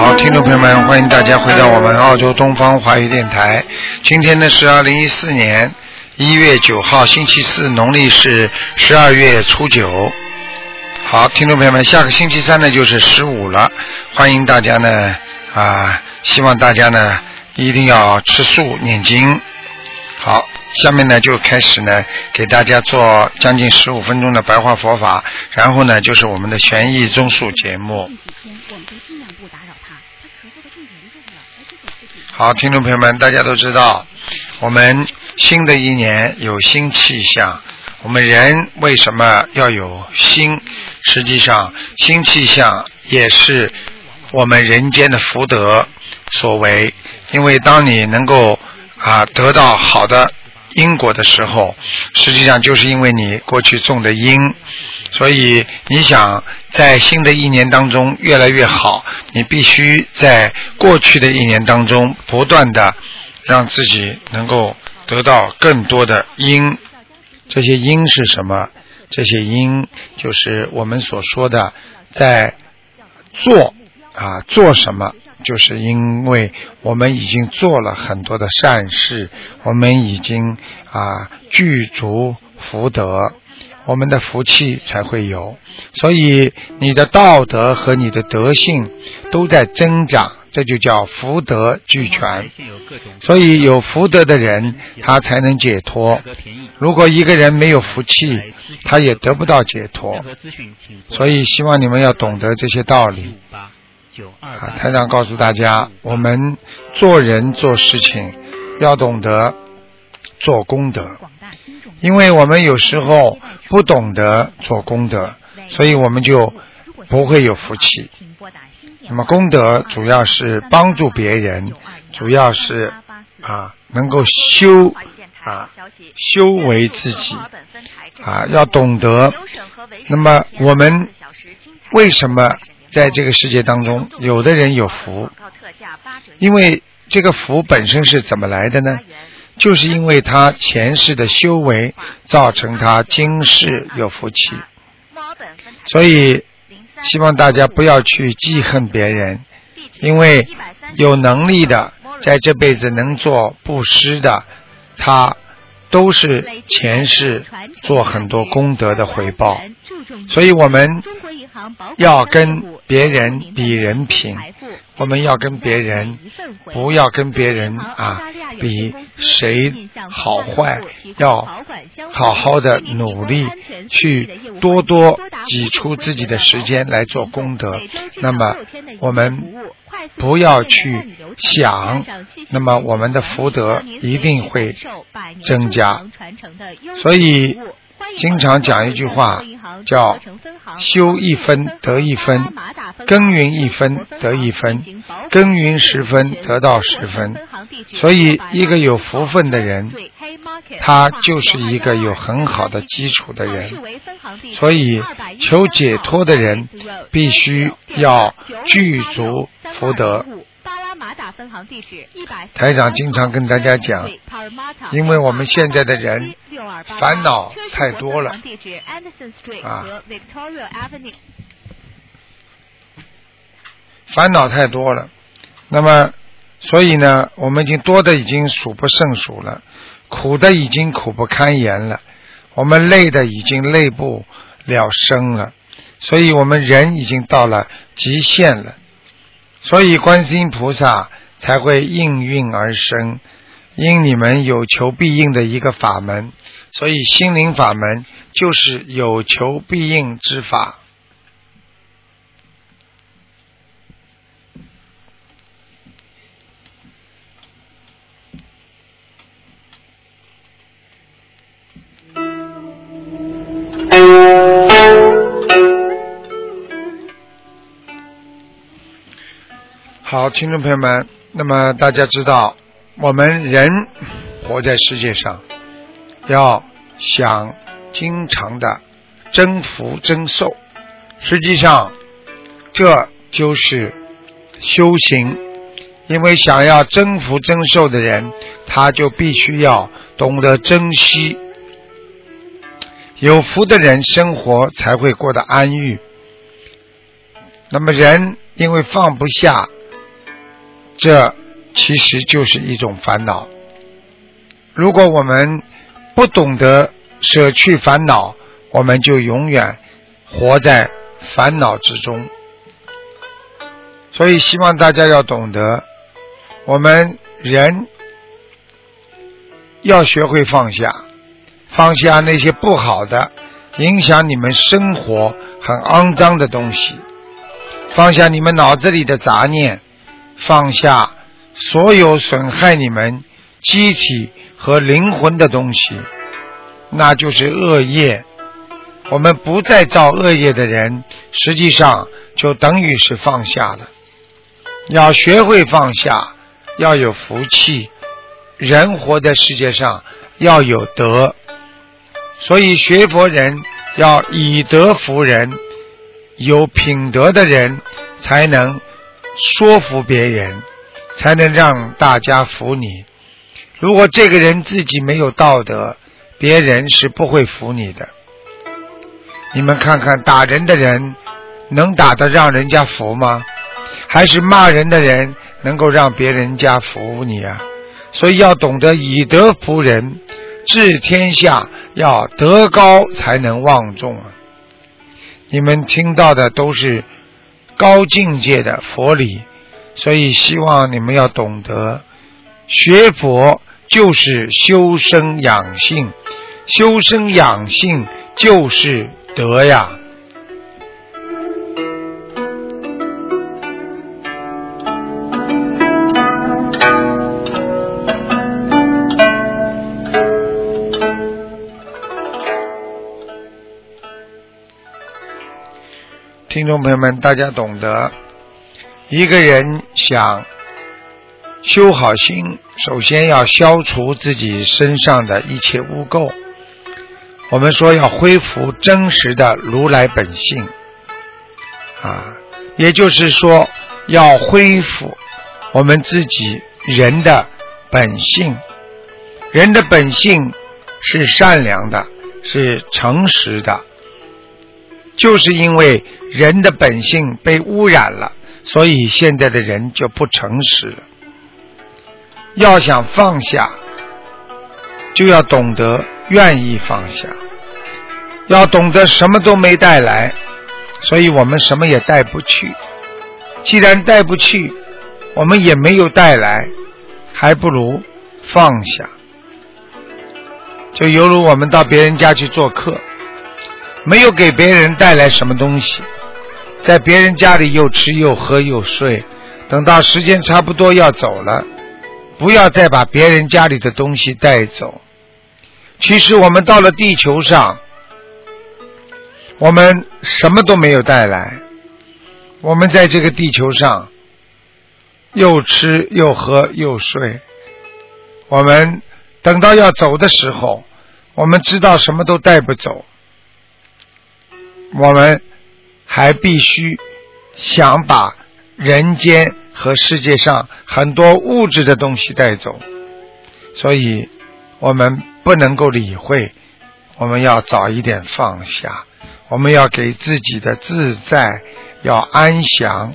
好，听众朋友们，欢迎大家回到我们澳洲东方华语电台。今天呢是二零一四年一月九号，星期四，农历是十二月初九。好，听众朋友们，下个星期三呢就是十五了，欢迎大家呢啊，希望大家呢一定要吃素念经。好，下面呢就开始呢给大家做将近十五分钟的白话佛法，然后呢就是我们的悬疑综述节目。好，听众朋友们，大家都知道，我们新的一年有新气象。我们人为什么要有新？实际上，新气象也是我们人间的福德所为。因为当你能够啊得到好的因果的时候，实际上就是因为你过去种的因。所以，你想在新的一年当中越来越好，你必须在过去的一年当中不断的让自己能够得到更多的因。这些因是什么？这些因就是我们所说的在做啊做什么，就是因为我们已经做了很多的善事，我们已经啊具足福德。我们的福气才会有，所以你的道德和你的德性都在增长，这就叫福德俱全。所以有福德的人，他才能解脱。如果一个人没有福气，他也得不到解脱。所以希望你们要懂得这些道理。啊，台长告诉大家，我们做人做事情要懂得做功德，因为我们有时候。不懂得做功德，所以我们就不会有福气。那么功德主要是帮助别人，主要是啊能够修啊修为自己啊要懂得。那么我们为什么在这个世界当中，有的人有福？因为这个福本身是怎么来的呢？就是因为他前世的修为，造成他今世有福气，所以希望大家不要去记恨别人，因为有能力的在这辈子能做布施的，他都是前世做很多功德的回报，所以我们要跟别人比人品。我们要跟别人，不要跟别人啊比谁好坏，要好好的努力去多多挤出自己的时间来做功德。那么我们不要去想，那么我们的福德一定会增加。所以。经常讲一句话，叫“修一分得一分，耕耘一分得一分，耕耘十分得到十分”。所以，一个有福分的人，他就是一个有很好的基础的人。所以，求解脱的人必须要具足福德。台长经常跟大家讲，因为我们现在的人烦恼太多了。啊，烦恼太多了。那么，所以呢，我们已经多的已经数不胜数了，苦的已经苦不堪言了，我们累的已经累不了生了，所以我们人已经到了极限了。所以，观世音菩萨才会应运而生，因你们有求必应的一个法门，所以心灵法门就是有求必应之法。好，听众朋友们，那么大家知道，我们人活在世界上，要想经常的增福增寿，实际上这就是修行。因为想要增福增寿的人，他就必须要懂得珍惜。有福的人生活才会过得安逸。那么人因为放不下。这其实就是一种烦恼。如果我们不懂得舍去烦恼，我们就永远活在烦恼之中。所以，希望大家要懂得，我们人要学会放下，放下那些不好的、影响你们生活很肮脏的东西，放下你们脑子里的杂念。放下所有损害你们机体和灵魂的东西，那就是恶业。我们不再造恶业的人，实际上就等于是放下了。要学会放下，要有福气。人活在世界上要有德，所以学佛人要以德服人，有品德的人才能。说服别人，才能让大家服你。如果这个人自己没有道德，别人是不会服你的。你们看看，打人的人能打得让人家服吗？还是骂人的人能够让别人家服你啊？所以要懂得以德服人，治天下要德高才能望重啊！你们听到的都是。高境界的佛理，所以希望你们要懂得，学佛就是修身养性，修身养性就是德呀。听众朋友们，大家懂得，一个人想修好心，首先要消除自己身上的一切污垢。我们说要恢复真实的如来本性，啊，也就是说要恢复我们自己人的本性。人的本性是善良的，是诚实的。就是因为人的本性被污染了，所以现在的人就不诚实了。要想放下，就要懂得愿意放下，要懂得什么都没带来，所以我们什么也带不去。既然带不去，我们也没有带来，还不如放下。就犹如我们到别人家去做客。没有给别人带来什么东西，在别人家里又吃又喝又睡，等到时间差不多要走了，不要再把别人家里的东西带走。其实我们到了地球上，我们什么都没有带来，我们在这个地球上又吃又喝又睡，我们等到要走的时候，我们知道什么都带不走。我们还必须想把人间和世界上很多物质的东西带走，所以我们不能够理会，我们要早一点放下，我们要给自己的自在要安详。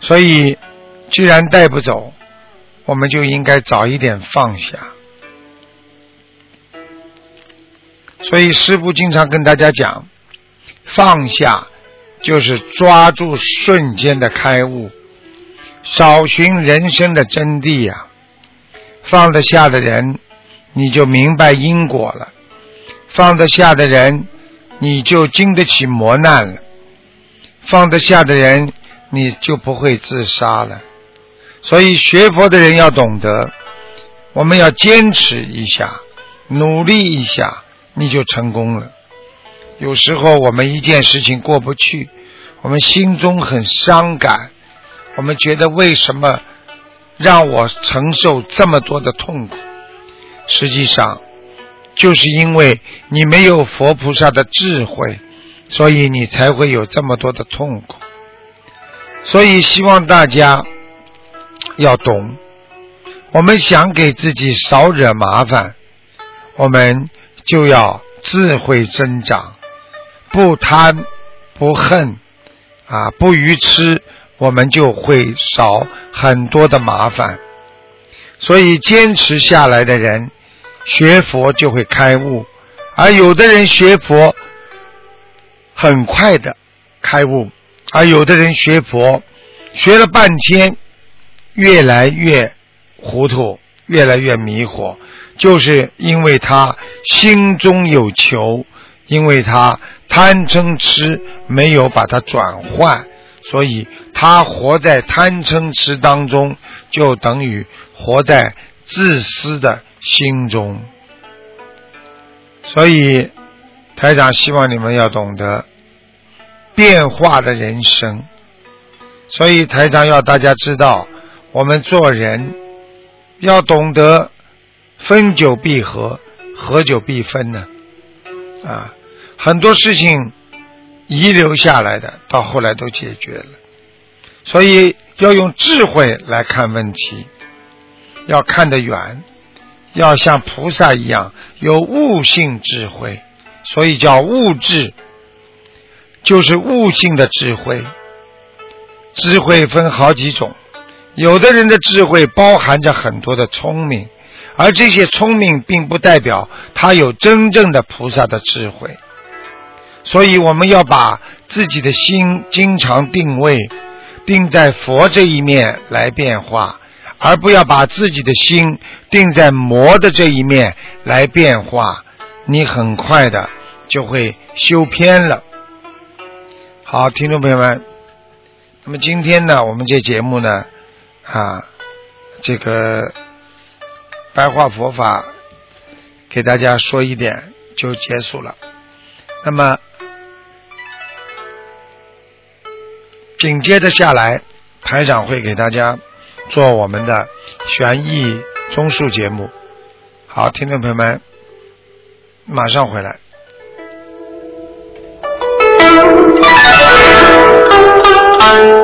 所以，既然带不走，我们就应该早一点放下。所以，师父经常跟大家讲。放下就是抓住瞬间的开悟，找寻人生的真谛呀。放得下的人，你就明白因果了；放得下的人，你就经得起磨难了；放得下的人，你就不会自杀了。所以学佛的人要懂得，我们要坚持一下，努力一下，你就成功了。有时候我们一件事情过不去，我们心中很伤感，我们觉得为什么让我承受这么多的痛苦？实际上，就是因为你没有佛菩萨的智慧，所以你才会有这么多的痛苦。所以希望大家要懂，我们想给自己少惹麻烦，我们就要智慧增长，不贪不恨啊，不愚痴，我们就会少很多的麻烦。所以坚持下来的人，学佛就会开悟，而有的人学佛很快的开悟。而有的人学佛，学了半天，越来越糊涂，越来越迷惑，就是因为他心中有求，因为他贪嗔痴没有把它转换，所以他活在贪嗔痴当中，就等于活在自私的心中。所以，台长希望你们要懂得。变化的人生，所以台长要大家知道，我们做人要懂得分久必合，合久必分呢。啊，很多事情遗留下来的，到后来都解决了。所以要用智慧来看问题，要看得远，要像菩萨一样有悟性智慧，所以叫悟智。就是悟性的智慧，智慧分好几种，有的人的智慧包含着很多的聪明，而这些聪明并不代表他有真正的菩萨的智慧，所以我们要把自己的心经常定位定在佛这一面来变化，而不要把自己的心定在魔的这一面来变化，你很快的就会修偏了。好，听众朋友们，那么今天呢，我们这节目呢，啊，这个白话佛法给大家说一点就结束了。那么紧接着下来，台长会给大家做我们的悬疑综述节目。好，听众朋友们，马上回来。